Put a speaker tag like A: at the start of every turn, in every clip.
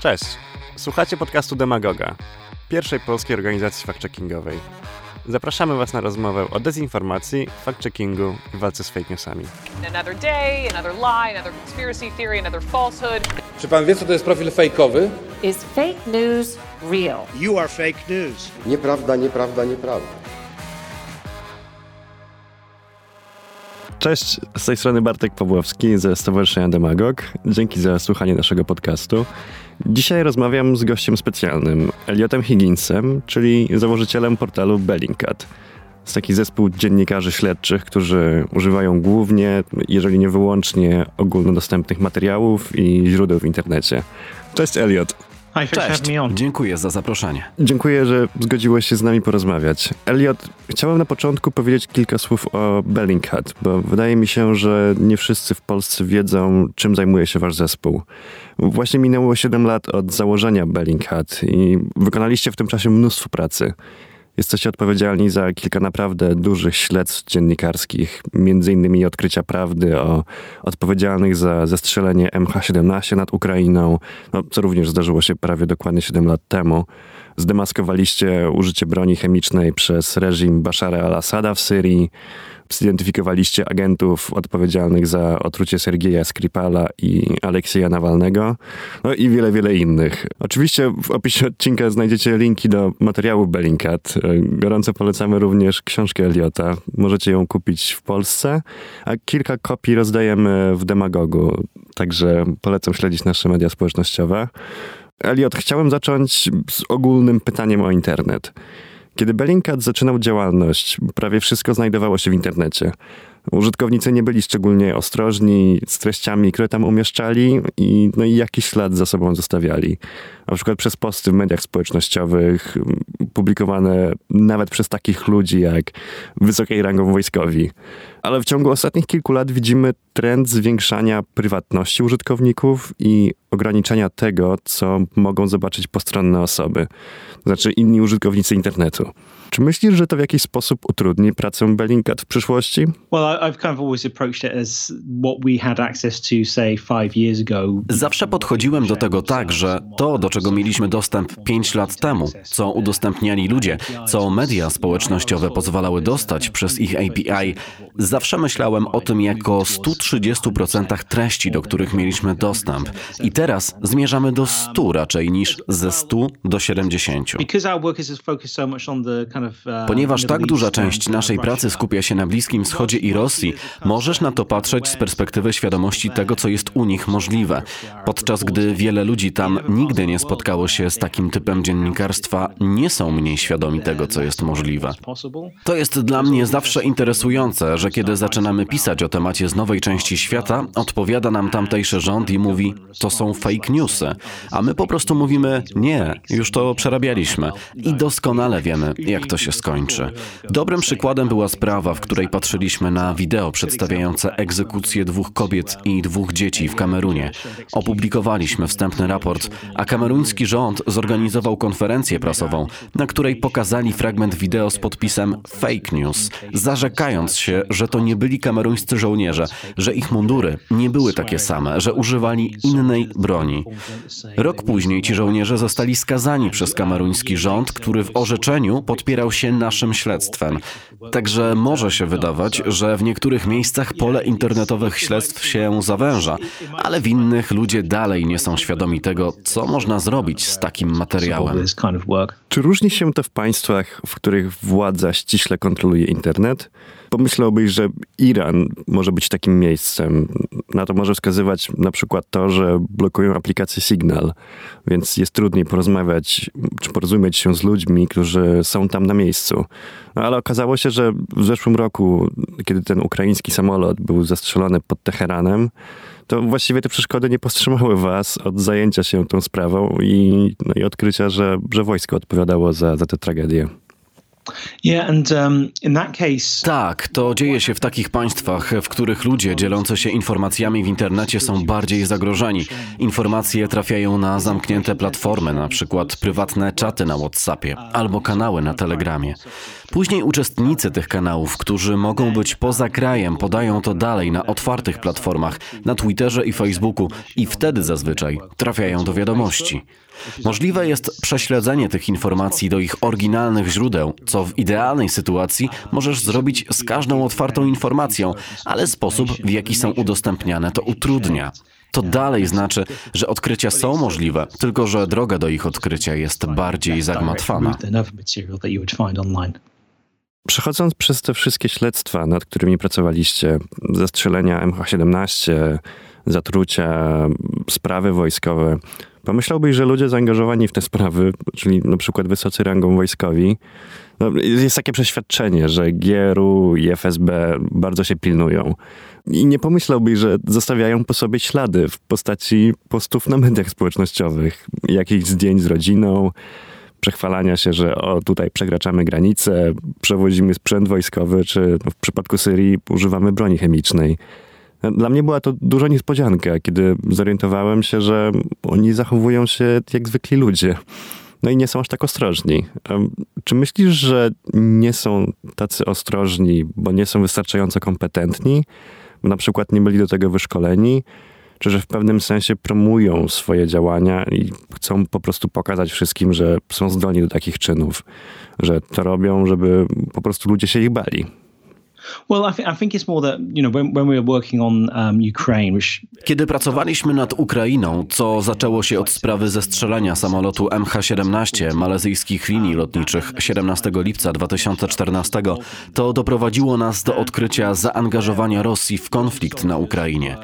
A: Cześć! Słuchacie podcastu Demagoga, pierwszej polskiej organizacji fact-checkingowej. Zapraszamy Was na rozmowę o dezinformacji, fact-checkingu i walce z fake newsami.
B: Another day, another lie, another conspiracy theory, another falsehood.
C: Czy pan wie, co to jest profil fejkowy?
D: Is fake news real?
E: You are fake news.
F: Nieprawda, nieprawda, nieprawda.
A: Cześć, z tej strony Bartek Pawłowski ze Stowarzyszenia Demagog. Dzięki za słuchanie naszego podcastu. Dzisiaj rozmawiam z gościem specjalnym, Eliotem Higginsem, czyli założycielem portalu Bellingcat. Jest taki zespół dziennikarzy śledczych, którzy używają głównie, jeżeli nie wyłącznie, ogólnodostępnych materiałów i źródeł w internecie. Cześć Eliot.
G: Cześć, dziękuję za zaproszenie.
A: Dziękuję, że zgodziłeś się z nami porozmawiać. Elliot, chciałem na początku powiedzieć kilka słów o Bellingcat, bo wydaje mi się, że nie wszyscy w Polsce wiedzą, czym zajmuje się wasz zespół. Właśnie minęło 7 lat od założenia Bellingcat i wykonaliście w tym czasie mnóstwo pracy. Jesteście odpowiedzialni za kilka naprawdę dużych śledztw dziennikarskich, innymi odkrycia prawdy o odpowiedzialnych za zestrzelenie MH17 nad Ukrainą, no, co również zdarzyło się prawie dokładnie 7 lat temu. Zdemaskowaliście użycie broni chemicznej przez reżim Bashara al-Assada w Syrii. Zidentyfikowaliście agentów odpowiedzialnych za otrucie Sergieja Skripala i Aleksieja Nawalnego, no i wiele, wiele innych. Oczywiście w opisie odcinka znajdziecie linki do materiału Bellingcat. Gorąco polecamy również książkę Eliota. Możecie ją kupić w Polsce, a kilka kopii rozdajemy w Demagogu, także polecam śledzić nasze media społecznościowe. Eliot, chciałem zacząć z ogólnym pytaniem o internet. Kiedy Bellingcat zaczynał działalność, prawie wszystko znajdowało się w internecie. Użytkownicy nie byli szczególnie ostrożni z treściami, które tam umieszczali i, no i jakiś ślad za sobą zostawiali. Na przykład przez posty w mediach społecznościowych, publikowane nawet przez takich ludzi jak wysokiej rangą wojskowi. Ale w ciągu ostatnich kilku lat widzimy trend zwiększania prywatności użytkowników i ograniczenia tego, co mogą zobaczyć postronne osoby, znaczy inni użytkownicy internetu. Czy myślisz, że to w jakiś sposób utrudni pracę Bellingcat w przyszłości?
G: Zawsze podchodziłem do tego tak, że to, do czego mieliśmy dostęp 5 lat temu, co udostępniali ludzie, co media społecznościowe pozwalały dostać przez ich API, zawsze myślałem o tym jako 130% treści, do których mieliśmy dostęp. I teraz zmierzamy do 100 raczej niż ze 100 do 70.
E: Because our work is focused so much on the kind of, uh,
G: Ponieważ tak duża
E: East
G: część
E: uh,
G: naszej pracy skupia się na Bliskim Wschodzie i Rosji, możesz na to patrzeć z perspektywy świadomości tego, co jest u nich możliwe. Podczas gdy wiele ludzi tam nigdy nie spotkało się z takim typem dziennikarstwa, nie są mniej świadomi tego, co jest możliwe. To jest dla mnie zawsze interesujące, że kiedy zaczynamy pisać o temacie z nowej części świata, odpowiada nam tamtejszy rząd i mówi, to są fake newsy, a my po prostu mówimy, nie, już to przerabialiśmy i doskonale wiemy, jak to się skończy. Dobrym przykładem była sprawa, w której patrzyliśmy na wideo przedstawiające egzekucję dwóch kobiet i dwóch dzieci w Kamerunie. Opublikowaliśmy wstępny raport, a kameruński rząd zorganizował konferencję prasową, na której pokazali fragment wideo z podpisem fake news, zarzekając się, że to nie byli kameruńscy żołnierze, że ich mundury nie były takie same, że używali innej broni. Rok później ci żołnierze zostali skazani przez kameruński rząd, który w orzeczeniu podpierał się naszym śledztwem. Także może się wydawać, że w niektórych miejscach pole internetowych śledztw się zawęża, ale w innych ludzie dalej nie są świadomi tego, co można zrobić z takim materiałem.
A: Czy różni się to w państwach, w których władza ściśle kontroluje internet? Pomyślałbyś, że Iran może być takim miejscem. Na to może wskazywać na przykład to, że blokują aplikację Signal, więc jest trudniej porozmawiać czy porozumieć się z ludźmi, którzy są tam na miejscu. No, ale okazało się, że w zeszłym roku, kiedy ten ukraiński samolot był zastrzelony pod Teheranem, to właściwie te przeszkody nie powstrzymały was od zajęcia się tą sprawą i, no i odkrycia, że, że wojsko odpowiadało za, za tę tragedię.
G: Tak, to dzieje się w takich państwach, w których ludzie dzielący się informacjami w internecie są bardziej zagrożeni. Informacje trafiają na zamknięte platformy, na przykład prywatne czaty na WhatsAppie albo kanały na Telegramie. Później uczestnicy tych kanałów, którzy mogą być poza krajem, podają to dalej na otwartych platformach, na Twitterze i Facebooku i wtedy zazwyczaj trafiają do wiadomości. Możliwe jest prześledzenie tych informacji do ich oryginalnych źródeł, co w idealnej sytuacji możesz zrobić z każdą otwartą informacją, ale sposób, w jaki są udostępniane, to utrudnia. To dalej znaczy, że odkrycia są możliwe, tylko że droga do ich odkrycia jest bardziej zagmatwana.
E: would find online.
A: Przechodząc przez te wszystkie śledztwa, nad którymi pracowaliście, zestrzelenia MH17, zatrucia, sprawy wojskowe, pomyślałbyś, że ludzie zaangażowani w te sprawy, czyli na przykład wysocy rangą wojskowi, no, jest takie przeświadczenie, że GRU i FSB bardzo się pilnują. I nie pomyślałbyś, że zostawiają po sobie ślady w postaci postów na mediach społecznościowych, jakichś zdjęć z rodziną, przechwalania się, że o tutaj przekraczamy granice, przewozimy sprzęt wojskowy, czy no, w przypadku Syrii używamy broni chemicznej. Dla mnie była to duża niespodzianka, kiedy zorientowałem się, że oni zachowują się jak zwykli ludzie. No i nie są aż tak ostrożni. Czy myślisz, że nie są tacy ostrożni, bo nie są wystarczająco kompetentni? Na przykład nie byli do tego wyszkoleni? Czy że w pewnym sensie promują swoje działania i chcą po prostu pokazać wszystkim, że są zdolni do takich czynów? Że to robią, żeby po prostu ludzie się ich bali?
E: Well, I, th- I think it's more that you know when, when we were working on um, Ukraine, which
G: Kiedy pracowaliśmy nad Ukrainą, co zaczęło się od sprawy zestrzelenia samolotu MH17 malezyjskich linii lotniczych 17 lipca 2014, to doprowadziło nas do odkrycia zaangażowania Rosji w konflikt na Ukrainie.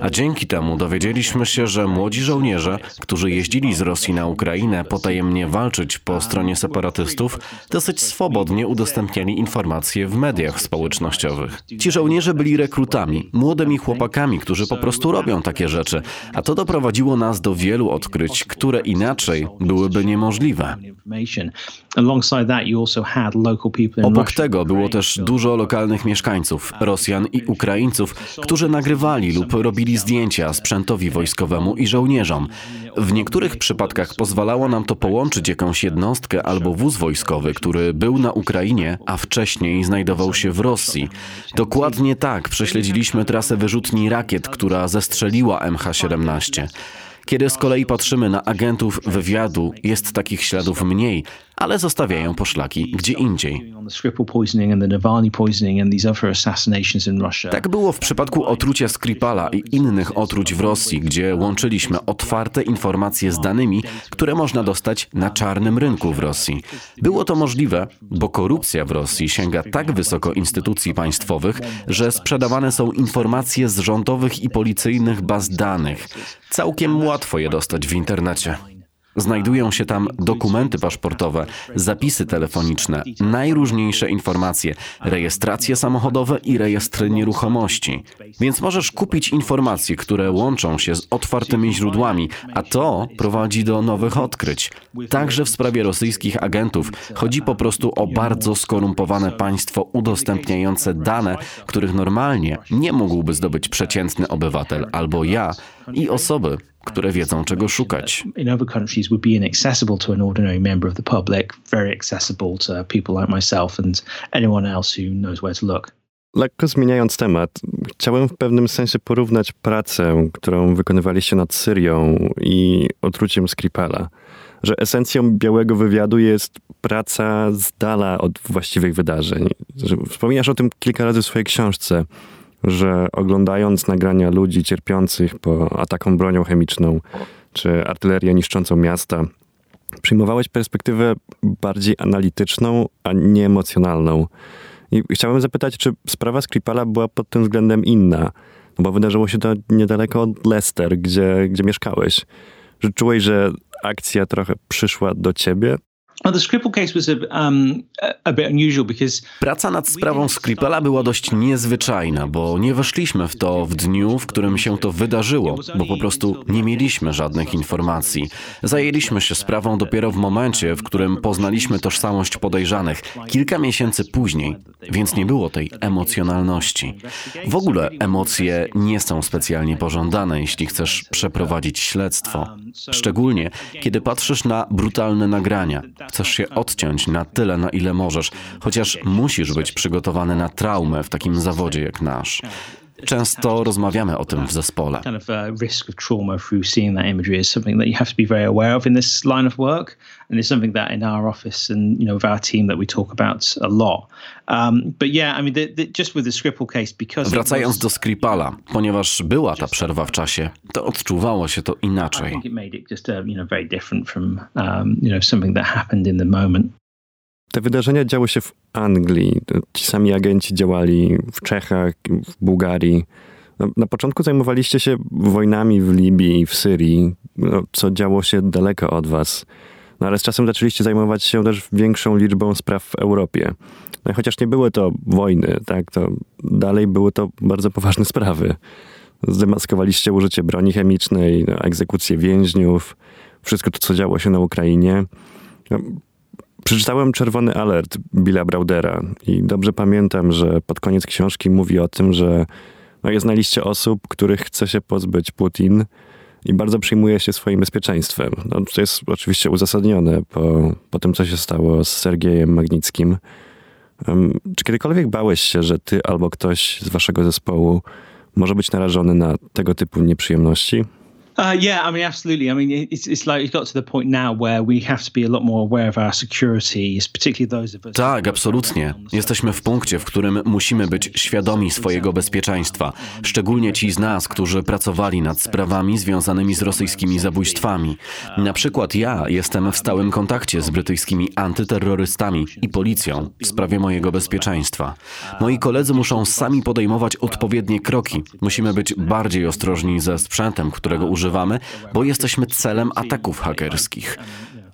G: A dzięki temu dowiedzieliśmy się, że młodzi żołnierze, którzy jeździli z Rosji na Ukrainę potajemnie walczyć po stronie separatystów, dosyć swobodnie udostępniali informacje w mediach społecznościowych. Ci żołnierze byli rekrutami, młodymi chłopakami, którzy po prostu robią takie rzeczy, a to doprowadziło nas do wielu odkryć, które inaczej byłyby niemożliwe. Obok tego było też dużo lokalnych mieszkańców, Rosjan i Ukraińców, którzy nagrywali lub robili zdjęcia sprzętowi wojskowemu i żołnierzom. W niektórych przypadkach pozwalało nam to połączyć jakąś jednostkę albo wóz wojskowy, który był na Ukrainie, a wcześniej znajdował się w Rosji. Dokładnie tak prześledziliśmy trasę wyrzutni rakiet, która zestrzeliła MH17. Kiedy z kolei patrzymy na agentów wywiadu, jest takich śladów mniej, ale zostawiają poszlaki gdzie indziej. Tak było w przypadku otrucia Skripala i innych otruć w Rosji, gdzie łączyliśmy otwarte informacje z danymi, które można dostać na czarnym rynku w Rosji. Było to możliwe, bo korupcja w Rosji sięga tak wysoko instytucji państwowych, że sprzedawane są informacje z rządowych i policyjnych baz danych. Całkiem łatwo je dostać w internecie. Znajdują się tam dokumenty paszportowe, zapisy telefoniczne, najróżniejsze informacje, rejestracje samochodowe i rejestry nieruchomości. Więc możesz kupić informacje, które łączą się z otwartymi źródłami, a to prowadzi do nowych odkryć. Także w sprawie rosyjskich agentów chodzi po prostu o bardzo skorumpowane państwo udostępniające dane, których normalnie nie mógłby zdobyć przeciętny obywatel albo ja i osoby, które wiedzą czego szukać.
E: in other countries would be inaccessible to an ordinary member of the public, very accessible to people like myself and anyone else who knows where to look.
A: Lekko zmieniając temat, chciałem w pewnym sensie porównać pracę, którą wykonywaliście nad Syrią i otruciem Skripala. Że esencją białego wywiadu jest praca z dala od właściwych wydarzeń. Wspominasz o tym kilka razy w swojej książce, że oglądając nagrania ludzi cierpiących po atakom bronią chemiczną czy artylerię niszczącą miasta, przyjmowałeś perspektywę bardziej analityczną, a nie emocjonalną. I chciałem zapytać, czy sprawa Skripala była pod tym względem inna? No bo wydarzyło się to niedaleko od Leicester, gdzie, gdzie mieszkałeś. Że czułeś, że akcja trochę przyszła do ciebie?
G: Praca nad sprawą Skripala była dość niezwyczajna, bo nie weszliśmy w to w dniu, w którym się to wydarzyło, bo po prostu nie mieliśmy żadnych informacji. Zajęliśmy się sprawą dopiero w momencie, w którym poznaliśmy tożsamość podejrzanych, kilka miesięcy później, więc nie było tej emocjonalności. W ogóle emocje nie są specjalnie pożądane, jeśli chcesz przeprowadzić śledztwo. Szczególnie, kiedy patrzysz na brutalne nagrania. Chcesz się odciąć na tyle, na ile możesz, chociaż musisz być przygotowany na traumę w takim zawodzie jak nasz. Często rozmawiamy o tym w zespole.
E: And it's something that in our office and you know with our team that we talk about a lot. Um, but yeah, I mean, the, the, just with the Skripal case, because
G: Wracając do Skripala, ponieważ była ta przerwa w czasie, to odczuwało się to
E: I
G: inaczej.
E: think it made it just uh, you know very different from um, you know something that happened in the moment.
A: Te wydarzenia działy się w Anglii. Ci sami agenci działali w Czechach, w Bułgarii. Na początku zajmowaliście się wojnami w Libii i w Syrii, no, co działo się daleko od was. No ale z czasem zaczęliście zajmować się też większą liczbą spraw w Europie. No, i chociaż nie były to wojny, tak, to dalej były to bardzo poważne sprawy. Zdemaskowaliście użycie broni chemicznej, no, egzekucje więźniów, wszystko to, co działo się na Ukrainie. No, Przeczytałem Czerwony Alert Billa Braudera i dobrze pamiętam, że pod koniec książki mówi o tym, że no jest na liście osób, których chce się pozbyć Putin i bardzo przejmuje się swoim bezpieczeństwem. No, to jest oczywiście uzasadnione po, po tym, co się stało z Sergiejem Magnickim. Um, czy kiedykolwiek bałeś się, że ty albo ktoś z waszego zespołu może być narażony na tego typu nieprzyjemności?
E: Uh, yeah, I mean, absolutely. I mean, it's, it's like it's got to the point now where we have to be a lot more aware of our security, particularly those of us.
G: Tak, absolutnie. Jesteśmy w punkcie, w którym musimy być świadomi swojego bezpieczeństwa, szczególnie ci z nas, którzy pracowali nad sprawami związanymi z rosyjskimi zabójstwami. Na przykład ja jestem w stałym kontakcie z brytyjskimi antyterrorystami i policją w sprawie mojego bezpieczeństwa. Moi koledzy muszą sami podejmować odpowiednie kroki. Musimy być bardziej ostrożni ze sprzętem, którego używamy, bo jesteśmy celem ataków hakerskich.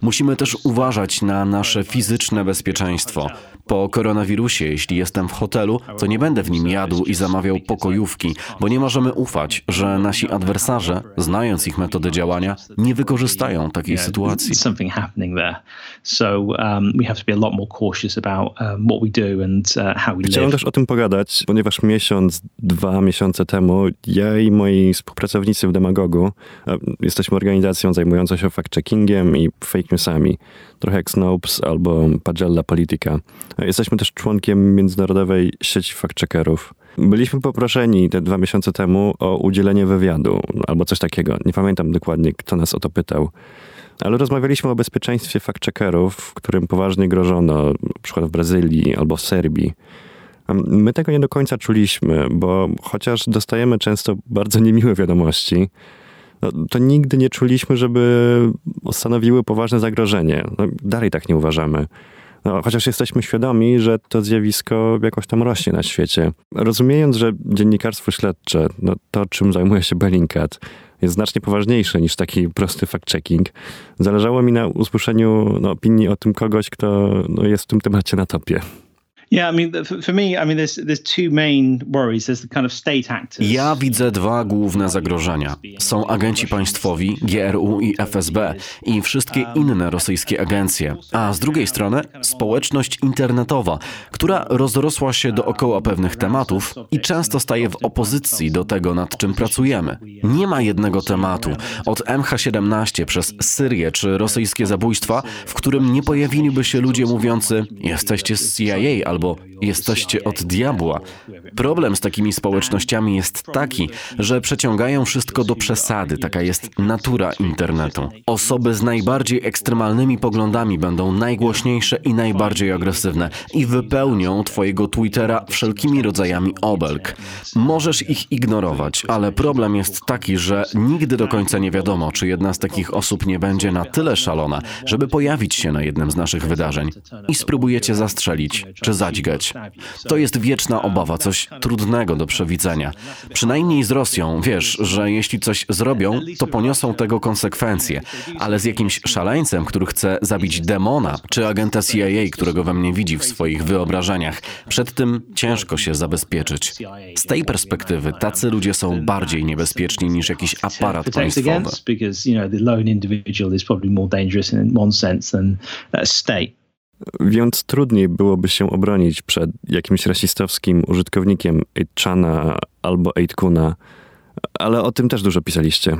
G: Musimy też uważać na nasze fizyczne bezpieczeństwo. Po koronawirusie, jeśli jestem w hotelu, to nie będę w nim jadł i zamawiał pokojówki, bo nie możemy ufać, że nasi adwersarze, znając ich metody działania, nie wykorzystają takiej sytuacji.
E: Um, um, uh,
A: Chciałem też o tym pogadać, ponieważ miesiąc, dwa miesiące temu ja i moi współpracownicy w Demagogu e, jesteśmy organizacją zajmującą się fact-checkingiem i fake newsami. Trochę jak Snopes albo Pagella Politica. Jesteśmy też członkiem międzynarodowej sieci fact-checkerów. Byliśmy poproszeni te dwa miesiące temu o udzielenie wywiadu albo coś takiego. Nie pamiętam dokładnie, kto nas o to pytał. Ale rozmawialiśmy o bezpieczeństwie fact-checkerów, którym poważnie grożono, na przykład w Brazylii albo w Serbii. My tego nie do końca czuliśmy, bo chociaż dostajemy często bardzo niemiłe wiadomości, no, to nigdy nie czuliśmy, żeby stanowiły poważne zagrożenie. No, dalej tak nie uważamy. No, chociaż jesteśmy świadomi, że to zjawisko jakoś tam rośnie na świecie. Rozumiejąc, że dziennikarstwo śledcze, no, to czym zajmuje się Bellingcat, jest znacznie poważniejsze niż taki prosty fact-checking, zależało mi na usłyszeniu no, opinii o tym kogoś, kto no, jest w tym temacie na topie.
G: Ja widzę dwa główne zagrożenia. Są agenci państwowi, GRU i FSB i wszystkie inne rosyjskie agencje, a z drugiej strony społeczność internetowa, która rozrosła się dookoła pewnych tematów i często staje w opozycji do tego, nad czym pracujemy. Nie ma jednego tematu, od MH17 przez Syrię czy rosyjskie zabójstwa, w którym nie pojawiliby się ludzie mówiący jesteście z CIA albo jesteście od diabła. Problem z takimi społecznościami jest taki, że przeciągają wszystko do przesady, taka jest natura internetu. Osoby z najbardziej ekstremalnymi poglądami będą najgłośniejsze i najbardziej agresywne i wypełnią twojego Twittera wszelkimi rodzajami obelg. Możesz ich ignorować, ale problem jest taki, że nigdy do końca nie wiadomo, czy jedna z takich osób nie będzie na tyle szalona, żeby pojawić się na jednym z naszych wydarzeń i spróbujecie zastrzelić czy zabić zadźgać. To jest wieczna obawa, coś trudnego do przewidzenia. Przynajmniej z Rosją, wiesz, że jeśli coś zrobią, to poniosą tego konsekwencje, ale z jakimś szaleńcem, który chce zabić demona, czy agenta CIA, którego we mnie widzi w swoich wyobrażeniach, przed tym ciężko się zabezpieczyć. Z tej perspektywy tacy ludzie są bardziej niebezpieczni niż jakiś aparat państwowy.
A: Więc trudniej byłoby się obronić przed jakimś rasistowskim użytkownikiem 8chana albo 8kuna, ale o tym też dużo pisaliście.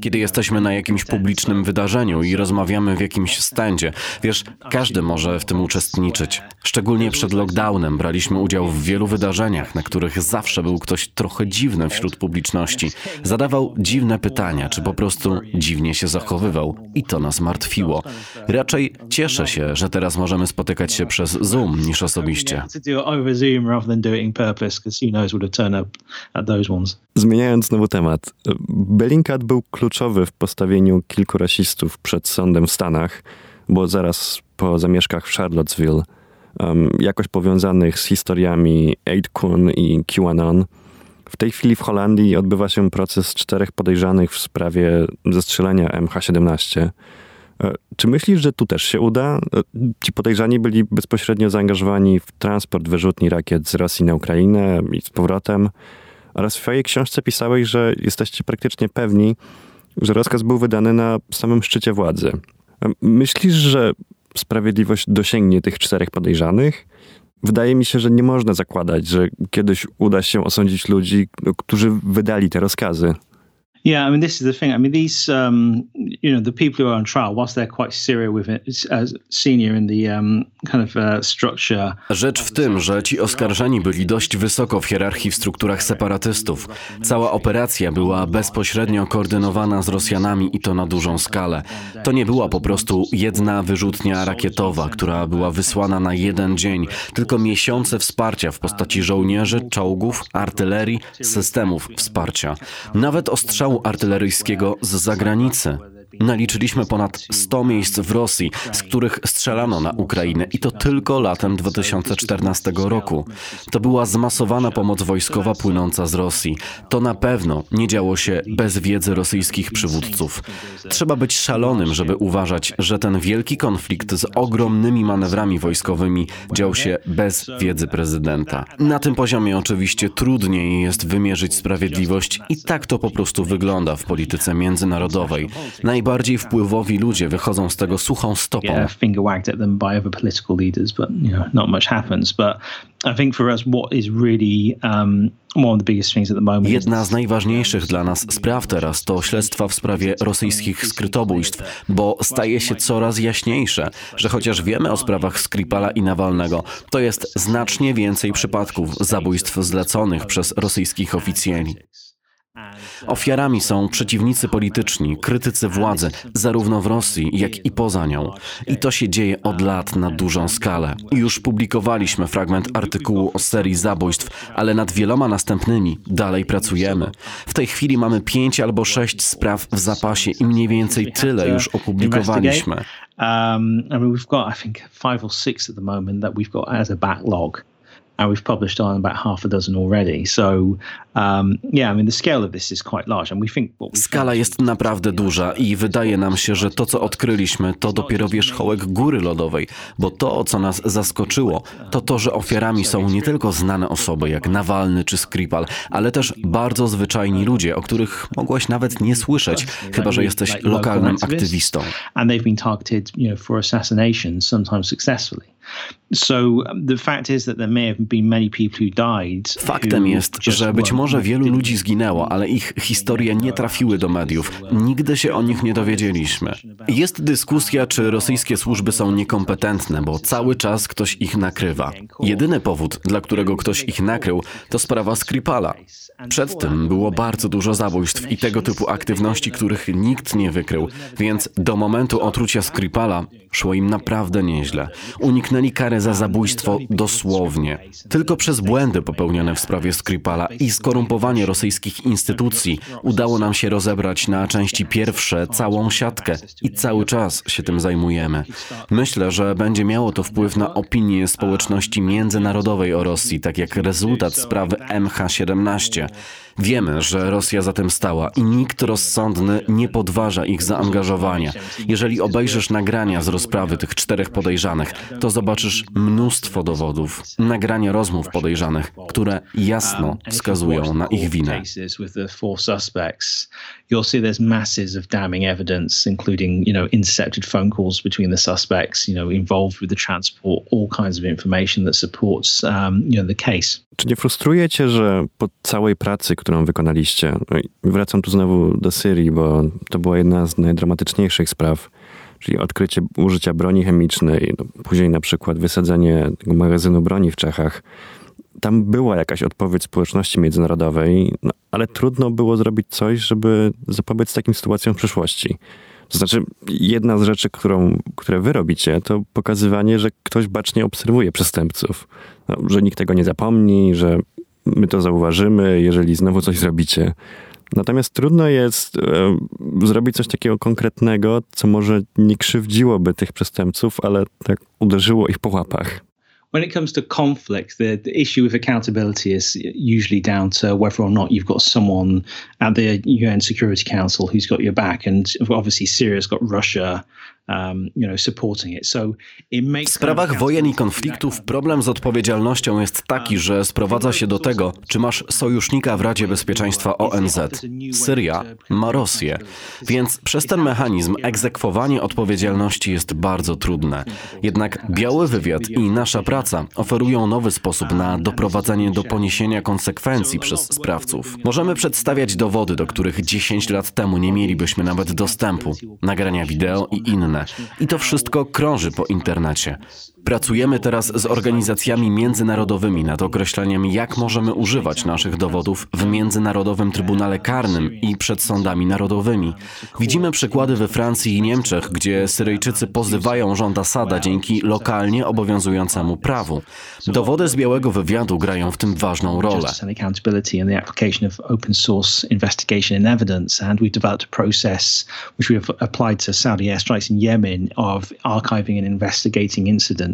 G: Kiedy jesteśmy na jakimś publicznym wydarzeniu i rozmawiamy w jakimś stędzie, wiesz, każdy może w tym uczestniczyć. Szczególnie przed lockdownem braliśmy udział w wielu wydarzeniach, na których zawsze był ktoś trochę dziwny wśród publiczności. Zadawał dziwne pytania, czy po prostu dziwnie się zachowywał i to nas martwiło. Raczej cieszę się, że teraz możemy spotykać się przez Zoom niż osobiście.
A: Zmieniając znowu temat, Bellingcat był kluczowy w postawieniu kilku rasistów przed sądem w Stanach, bo zaraz po zamieszkach w Charlottesville, um, jakoś powiązanych z historiami 8kun i QAnon. W tej chwili w Holandii odbywa się proces czterech podejrzanych w sprawie zestrzelenia MH17. E, czy myślisz, że tu też się uda? E, ci podejrzani byli bezpośrednio zaangażowani w transport wyrzutni rakiet z Rosji na Ukrainę i z powrotem. Oraz w swojej książce pisałeś, że jesteście praktycznie pewni, że rozkaz był wydany na samym szczycie władzy. E, myślisz, że sprawiedliwość dosięgnie tych czterech podejrzanych? Wydaje mi się, że nie można zakładać, że kiedyś uda się osądzić ludzi, którzy wydali te rozkazy.
E: Yeah, I mean, this is the thing. I mean, these, um, you know, the people who are on trial, whilst they're quite serious with it, uh, senior in the um, kind of uh, structure.
G: Rzecz w tym, że ci oskarżeni byli dość wysoko w hierarchii w strukturach separatystów. Cała operacja była bezpośrednio koordynowana z Rosjanami i to na dużą skalę. To nie była po prostu jedna wyrzutnia rakietowa, która była wysłana na jeden dzień, tylko miesiące wsparcia w postaci żołnierzy, czołgów, artylerii, systemów wsparcia. Nawet ostrzał artyleryjskiego z zagranicy. Naliczyliśmy ponad 100 miejsc w Rosji, z których strzelano na Ukrainę i to tylko latem 2014 roku. To była zmasowana pomoc wojskowa płynąca z Rosji. To na pewno nie działo się bez wiedzy rosyjskich przywódców. Trzeba być szalonym, żeby uważać, że ten wielki konflikt z ogromnymi manewrami wojskowymi dział się bez wiedzy prezydenta. Na tym poziomie oczywiście trudniej jest wymierzyć sprawiedliwość i tak to po prostu wygląda w polityce międzynarodowej. Naj najbardziej wpływowi ludzie wychodzą z tego suchą stopą. Jedna z najważniejszych dla nas spraw teraz to śledztwa w sprawie rosyjskich skrytobójstw, bo staje się coraz jaśniejsze, że chociaż wiemy o sprawach Skripala i Nawalnego, to jest znacznie więcej przypadków zabójstw zleconych przez rosyjskich oficjeli. Ofiarami są przeciwnicy polityczni, krytycy władzy, zarówno w Rosji, jak i poza nią. I to się dzieje od lat na dużą skalę. Już publikowaliśmy fragment artykułu o serii zabójstw, ale nad wieloma następnymi dalej pracujemy. W tej chwili mamy pięć albo sześć spraw w zapasie i mniej więcej tyle już opublikowaliśmy. Um, I mean, we've got, I think, five or six at the moment that we've got as a backlog and we've published on about half a dozen already. So, um, yeah, I mean, the scale of this is quite large, and we think. Skala jest naprawdę duża i wydaje nam się, że to, co odkryliśmy, to dopiero wierzchołek góry lodowej, bo to, co nas zaskoczyło, to to, że ofiarami są nie tylko znane osoby jak Nawalny czy Skripal, ale też bardzo zwyczajni ludzie, o których mogłaś nawet nie słyszeć, chyba że jesteś lokalnym aktywistą. And they've been targeted, you know, for assassination, sometimes successfully. Faktem jest, że być może wielu ludzi zginęło, ale ich historie nie trafiły do mediów. Nigdy się o nich nie dowiedzieliśmy. Jest dyskusja, czy rosyjskie służby są niekompetentne, bo cały czas ktoś ich nakrywa. Jedyny powód, dla którego ktoś ich nakrył, to sprawa Skripala. Przed tym było bardzo dużo zabójstw i tego typu aktywności, których nikt nie wykrył, więc do momentu otrucia Skripala szło im naprawdę nieźle. Uniknęli uniknęli kary za zabójstwo dosłownie. Tylko przez błędy popełnione w sprawie Skripala i skorumpowanie rosyjskich instytucji udało nam się rozebrać na części pierwsze całą siatkę i cały czas się tym zajmujemy. Myślę, że będzie miało to wpływ na opinię społeczności międzynarodowej o Rosji, tak jak rezultat sprawy MH17. Wiemy, że Rosja za tym stała i nikt rozsądny nie podważa ich zaangażowania. Jeżeli obejrzysz nagrania z rozprawy tych czterech podejrzanych, to zobaczysz mnóstwo dowodów, nagrania rozmów podejrzanych, które jasno wskazują na ich winę.
E: You'll see there's masses of damning evidence, including, you know, intercepted phone calls between the suspects, you know, involved with the transport, all kinds of information that supports, um, you know, the case.
A: Czy nie frustruje cię, że po całej pracy, którą wykonaliście, no wracam tu znowu do Syrii, bo to była jedna z najdramatyczniejszych spraw, czyli odkrycie użycia broni chemicznej, no, później na przykład wysadzenie magazynu broni w Czechach. Tam była jakaś odpowiedź społeczności międzynarodowej, no, ale trudno było zrobić coś, żeby zapobiec takim sytuacjom w przyszłości. To znaczy, jedna z rzeczy, którą, które wy robicie, to pokazywanie, że ktoś bacznie obserwuje przestępców. No, że nikt tego nie zapomni, że my to zauważymy, jeżeli znowu coś zrobicie. Natomiast trudno jest e, zrobić coś takiego konkretnego, co może nie krzywdziłoby tych przestępców, ale tak uderzyło ich po łapach.
E: when it comes to conflict, the, the issue with accountability is usually down to whether or not you've got someone at the UN Security Council who's got your back. And obviously, Syria's got Russia
G: w sprawach wojen i konfliktów problem z odpowiedzialnością jest taki, że sprowadza się do tego, czy masz sojusznika w Radzie Bezpieczeństwa ONZ. Syria ma Rosję, więc przez ten mechanizm egzekwowanie odpowiedzialności jest bardzo trudne. Jednak biały wywiad i nasza praca oferują nowy sposób na doprowadzenie do poniesienia konsekwencji przez sprawców. Możemy przedstawiać dowody, do których 10 lat temu nie mielibyśmy nawet dostępu, nagrania wideo i inne. I to wszystko krąży po internecie. Pracujemy teraz z organizacjami międzynarodowymi nad określeniem, jak możemy używać naszych dowodów w Międzynarodowym Trybunale Karnym i przed sądami narodowymi. Widzimy przykłady we Francji i Niemczech, gdzie Syryjczycy pozywają rząd Asada dzięki lokalnie obowiązującemu prawu. Dowody z białego wywiadu grają w tym ważną rolę.
E: Yemen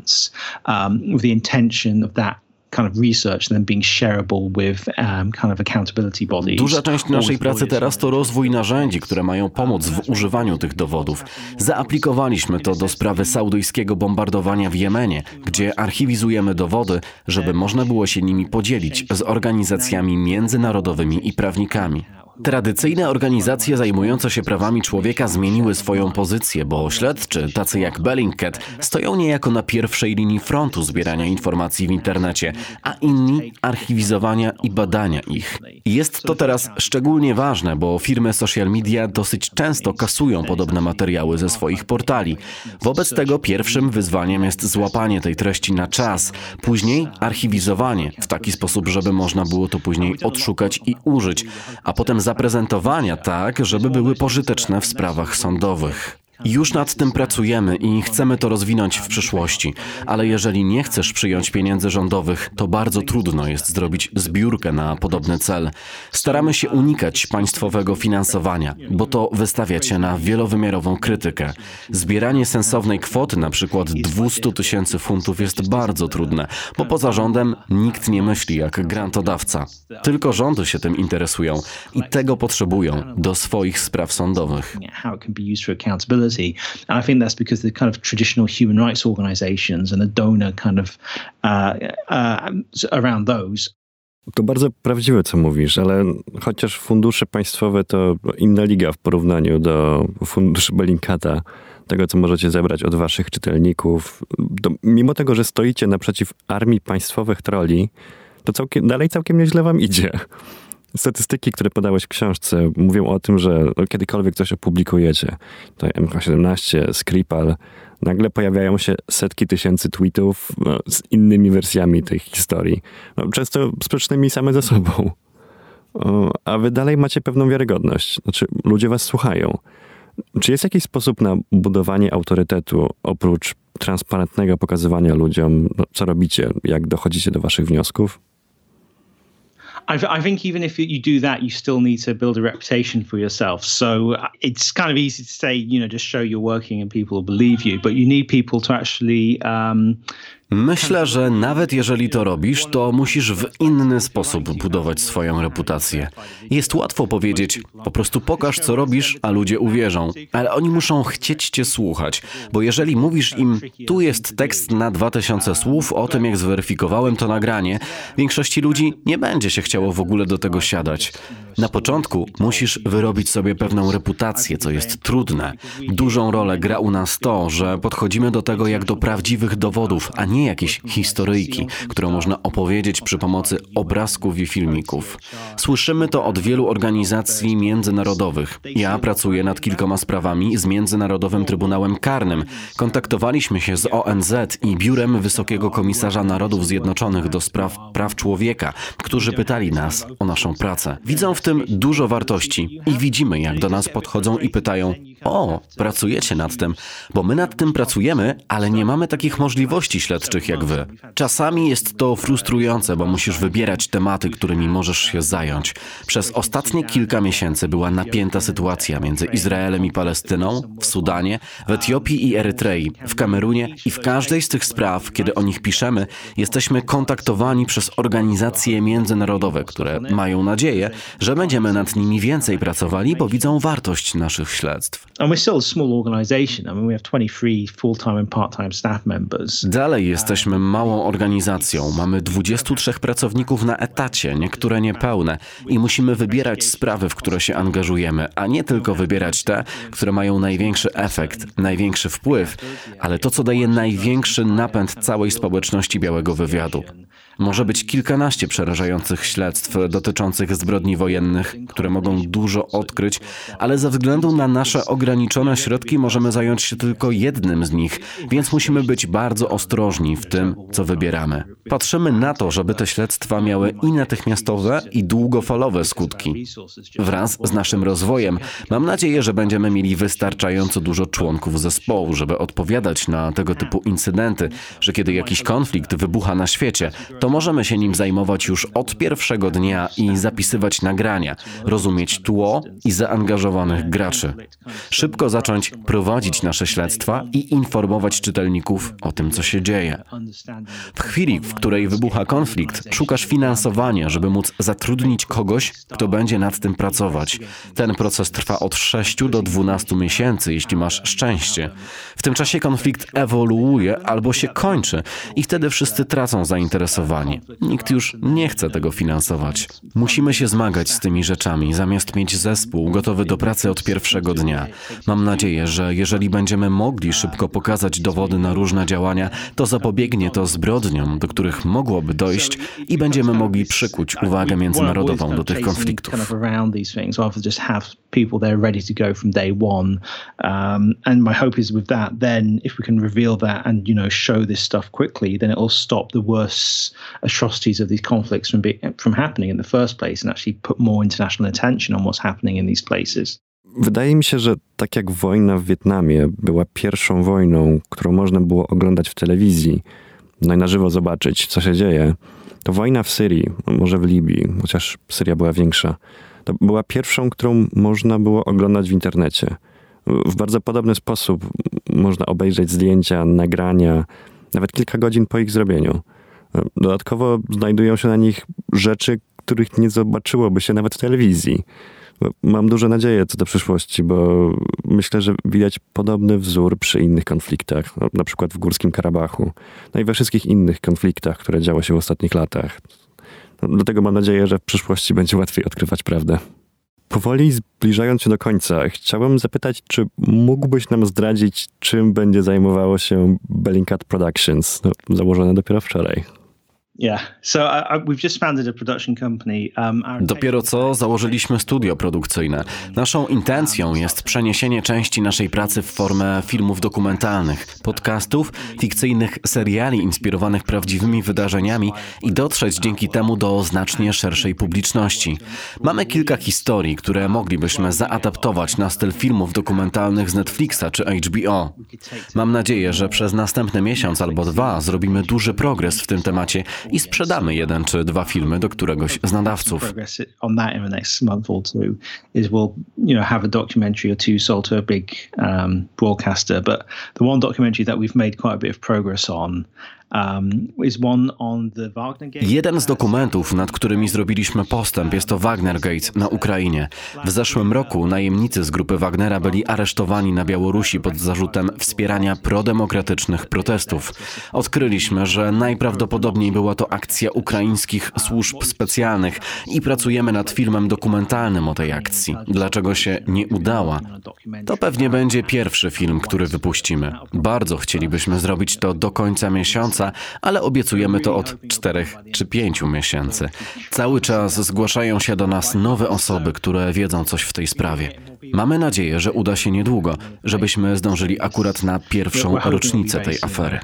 E: um, with the intention of that kind of research then being shareable with um, kind of accountability bodies.
G: Duża część naszej pracy teraz to rozwój narzędzi, które mają pomóc w używaniu tych dowodów. Zaaplikowaliśmy to do sprawy saudyjskiego bombardowania w Jemenie, gdzie archiwizujemy dowody, żeby można było się nimi podzielić z organizacjami międzynarodowymi i prawnikami. Tradycyjne organizacje zajmujące się prawami człowieka zmieniły swoją pozycję, bo śledczy, tacy jak Bellingcat, stoją niejako na pierwszej linii frontu zbierania informacji w internecie, a inni archiwizowania i badania ich. Jest to teraz szczególnie ważne, bo firmy social media dosyć często kasują podobne materiały ze swoich portali. Wobec tego pierwszym wyzwaniem jest złapanie tej treści na czas, później archiwizowanie w taki sposób, żeby można było to później odszukać i użyć, a potem zaprezentowania tak, żeby były pożyteczne w sprawach sądowych. Już nad tym pracujemy i chcemy to rozwinąć w przyszłości, ale jeżeli nie chcesz przyjąć pieniędzy rządowych, to bardzo trudno jest zrobić zbiórkę na podobny cel. Staramy się unikać państwowego finansowania, bo to wystawia cię na wielowymiarową krytykę. Zbieranie sensownej kwoty, na przykład 200 tysięcy funtów, jest bardzo trudne, bo poza rządem nikt nie myśli jak grantodawca. Tylko rządy się tym interesują i tego potrzebują do swoich spraw sądowych.
E: Responsibility. And I think that's because the kind of traditional human rights organizations and the donor kind of uh, uh, around those
A: To bardzo prawdziwe, co mówisz, ale chociaż fundusze państwowe to inna liga w porównaniu do funduszy Bellingcata, tego, co możecie zebrać od waszych czytelników, to mimo tego, że stoicie naprzeciw armii państwowych troli, to całkiem, dalej całkiem nieźle wam idzie. Statystyki, które podałeś w książce, mówią o tym, że no, kiedykolwiek coś opublikujecie, to MH17, Skripal, nagle pojawiają się setki tysięcy tweetów no, z innymi wersjami tej historii. No, często sprzecznymi same ze sobą. O, a wy dalej macie pewną wiarygodność. Znaczy, ludzie was słuchają. Czy jest jakiś sposób na budowanie autorytetu oprócz transparentnego pokazywania ludziom, no, co robicie, jak dochodzicie do waszych wniosków?
E: I, I, think even if you do that, you still need to build a reputation for yourself. So uh, it's kind of easy to say, you know, just show you're working and people will believe you, but you need people to actually um,
G: Myślę, że nawet jeżeli to robisz, to musisz w inny sposób budować swoją reputację. Jest łatwo powiedzieć, po prostu pokaż, co robisz, a ludzie uwierzą, ale oni muszą chcieć cię słuchać, bo jeżeli mówisz im, tu jest tekst na 2000 słów o tym, jak zweryfikowałem to nagranie, większości ludzi nie będzie się chciało w ogóle do tego siadać. Na początku musisz wyrobić sobie pewną reputację, co jest trudne. Dużą rolę gra u nas to, że podchodzimy do tego jak do prawdziwych dowodów, a nie jakieś historyjki, które można opowiedzieć przy pomocy obrazków i filmików. Słyszymy to od wielu organizacji międzynarodowych. Ja pracuję nad kilkoma sprawami z Międzynarodowym Trybunałem Karnym. Kontaktowaliśmy się z ONZ i Biurem Wysokiego Komisarza Narodów Zjednoczonych do spraw praw człowieka, którzy pytali nas o naszą pracę. Widzą w tym dużo wartości i widzimy, jak do nas podchodzą i pytają: O, pracujecie nad tym, bo my nad tym pracujemy, ale nie mamy takich możliwości śledczych jak wy. Czasami jest to frustrujące, bo musisz wybierać tematy, którymi możesz się zająć. Przez ostatnie kilka miesięcy była napięta sytuacja między Izraelem i Palestyną, w Sudanie, w Etiopii i Erytrei, w Kamerunie i w każdej z tych spraw, kiedy o nich piszemy, jesteśmy kontaktowani przez organizacje międzynarodowe, które mają nadzieję, że będziemy nad nimi więcej pracowali, bo widzą wartość naszych śledztw. Dalej jesteśmy małą organizacją. Mamy 23 pracowników na etacie, niektóre niepełne i musimy wybierać sprawy, w które się angażujemy, a nie tylko wybierać te, które mają największy efekt, największy wpływ, ale to, co daje największy napęd całej społeczności białego wywiadu. Może być kilkanaście przerażających śledztw dotyczących zbrodni wojennych, które mogą dużo odkryć, ale ze względu na nasze ograniczone środki możemy zająć się tylko jednym z nich, więc musimy być bardzo ostrożni w tym, co wybieramy. Patrzymy na to, żeby te śledztwa miały i natychmiastowe, i długofalowe skutki. Wraz z naszym rozwojem mam nadzieję, że będziemy mieli wystarczająco dużo członków zespołu, żeby odpowiadać na tego typu incydenty, że kiedy jakiś konflikt wybucha na świecie, to możemy się nim zajmować już od pierwszego dnia i zapisywać nagrania, rozumieć tło i zaangażowanych graczy. Szybko zacząć prowadzić nasze śledztwa i informować czytelników o tym, co się dzieje. W chwili, w której wybucha konflikt, szukasz finansowania, żeby móc zatrudnić kogoś, kto będzie nad tym pracować. Ten proces trwa od 6 do 12 miesięcy, jeśli masz szczęście. W tym czasie konflikt ewoluuje albo się kończy i wtedy wszyscy tracą zainteresowanie. Nikt już nie chce tego finansować. Musimy się zmagać z tymi rzeczami, zamiast mieć zespół gotowy do pracy od pierwszego dnia. Mam nadzieję, że jeżeli będziemy mogli szybko pokazać dowody na różne działania, to zapobiegnie to zbrodniom, do których mogłoby dojść i będziemy mogli przykuć uwagę międzynarodową do tych konfliktów. people there ready to go from day one. Um, and my hope is with that, then if we can reveal that and you know show this stuff quickly, then it'll stop the worst atrocities of these conflicts from be, from happening in the first place, and actually put more international attention on what's happening in these places.
A: Wydaje mi się, że tak jak wojna w Wietnamie była pierwszą wojną, którą można było oglądać w telewizji, no i na żywo zobaczyć, co się dzieje, to wojna w Syrii, może w Libii, chociaż Syria była większa, to była pierwszą, którą można było oglądać w internecie. W bardzo podobny sposób można obejrzeć zdjęcia, nagrania, nawet kilka godzin po ich zrobieniu. Dodatkowo znajdują się na nich rzeczy, których nie zobaczyłoby się nawet w telewizji. Mam duże nadzieje co do przyszłości, bo myślę, że widać podobny wzór przy innych konfliktach, na przykład w Górskim Karabachu, no i we wszystkich innych konfliktach, które działy się w ostatnich latach. Dlatego mam nadzieję, że w przyszłości będzie łatwiej odkrywać prawdę. Powoli zbliżając się do końca, chciałem zapytać, czy mógłbyś nam zdradzić, czym będzie zajmowało się Bellingcat Productions, no, założone dopiero wczoraj?
E: Um,
G: Dopiero co założyliśmy studio produkcyjne. Naszą intencją jest przeniesienie części naszej pracy w formę filmów dokumentalnych, podcastów, fikcyjnych seriali inspirowanych prawdziwymi wydarzeniami i dotrzeć dzięki temu do znacznie szerszej publiczności. Mamy kilka historii, które moglibyśmy zaadaptować na styl filmów dokumentalnych z Netflixa czy HBO. Mam nadzieję, że przez następny miesiąc albo dwa zrobimy duży progres w tym temacie i sprzedamy jeden czy dwa filmy do któregoś z nadawców.
E: Um,
G: Jeden z dokumentów, nad którymi zrobiliśmy postęp, jest to Wagnergate na Ukrainie. W zeszłym roku najemnicy z grupy Wagnera byli aresztowani na Białorusi pod zarzutem wspierania prodemokratycznych protestów. Odkryliśmy, że najprawdopodobniej była to akcja ukraińskich służb specjalnych i pracujemy nad filmem dokumentalnym o tej akcji. Dlaczego się nie udała? To pewnie będzie pierwszy film, który wypuścimy. Bardzo chcielibyśmy zrobić to do końca miesiąca ale obiecujemy to od czterech czy pięciu miesięcy. Cały czas zgłaszają się do nas nowe osoby, które wiedzą coś w tej sprawie. Mamy nadzieję, że uda się niedługo, żebyśmy zdążyli akurat na pierwszą rocznicę tej afery.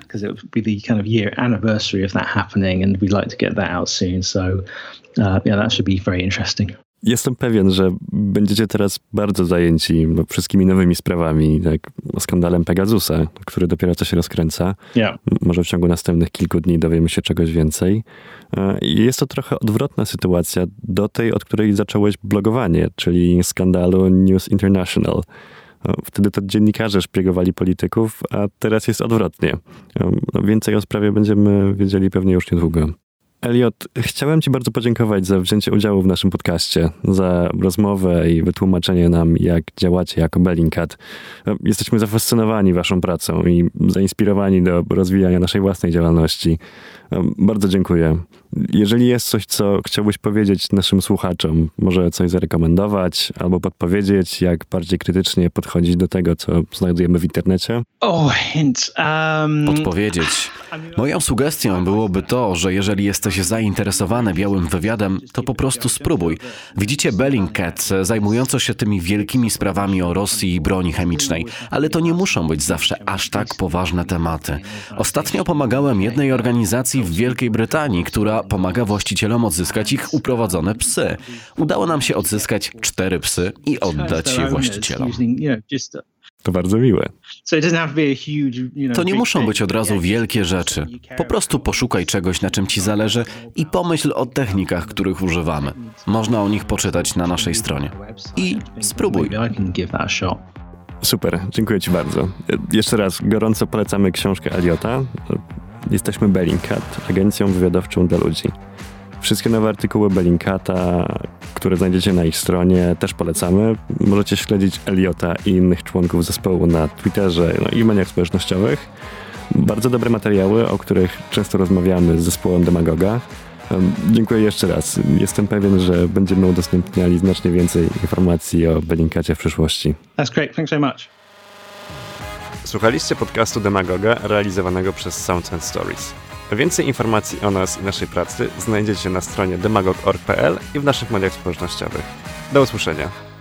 A: Jestem pewien, że będziecie teraz bardzo zajęci no, wszystkimi nowymi sprawami, jak skandalem Pegasusa, który dopiero co się rozkręca.
E: Yeah.
A: Może w ciągu następnych kilku dni dowiemy się czegoś więcej. E, jest to trochę odwrotna sytuacja do tej, od której zacząłeś blogowanie, czyli skandalu News International. E, wtedy to dziennikarze szpiegowali polityków, a teraz jest odwrotnie. E, no, więcej o sprawie będziemy wiedzieli pewnie już niedługo. Elliot, chciałem Ci bardzo podziękować za wzięcie udziału w naszym podcaście, za rozmowę i wytłumaczenie nam, jak działacie jako Bellingcat. Jesteśmy zafascynowani Waszą pracą i zainspirowani do rozwijania naszej własnej działalności. Bardzo dziękuję. Jeżeli jest coś, co chciałbyś powiedzieć naszym słuchaczom, może coś zarekomendować albo podpowiedzieć, jak bardziej krytycznie podchodzić do tego, co znajdujemy w internecie?
E: Oh, hint. Um...
G: Podpowiedzieć. Moją sugestią byłoby to, że jeżeli jesteś zainteresowany białym wywiadem, to po prostu spróbuj. Widzicie Bellingcat zajmującą się tymi wielkimi sprawami o Rosji i broni chemicznej, ale to nie muszą być zawsze aż tak poważne tematy. Ostatnio pomagałem jednej organizacji w Wielkiej Brytanii, która pomaga właścicielom odzyskać ich uprowadzone psy. Udało nam się odzyskać cztery psy i oddać je właścicielom.
A: To bardzo miłe.
G: To nie muszą być od razu wielkie rzeczy. Po prostu poszukaj czegoś, na czym ci zależy i pomyśl o technikach, których używamy. Można o nich poczytać na naszej stronie. I spróbuj.
A: Super, dziękuję Ci bardzo. Jeszcze raz gorąco polecamy książkę Eliota. Jesteśmy Bellingcat, agencją wywiadowczą dla ludzi. Wszystkie nowe artykuły Bellingcata, które znajdziecie na ich stronie, też polecamy. Możecie śledzić Eliota i innych członków zespołu na Twitterze no i mediach społecznościowych. Bardzo dobre materiały, o których często rozmawiamy z zespołem Demagoga. Dziękuję jeszcze raz. Jestem pewien, że będziemy udostępniali znacznie więcej informacji o Bellingcacie w przyszłości.
E: That's great. Thanks very much.
A: Słuchaliście podcastu Demagoga realizowanego przez Sounds and Stories. Więcej informacji o nas i naszej pracy znajdziecie na stronie demagog.org.pl i w naszych mediach społecznościowych. Do usłyszenia.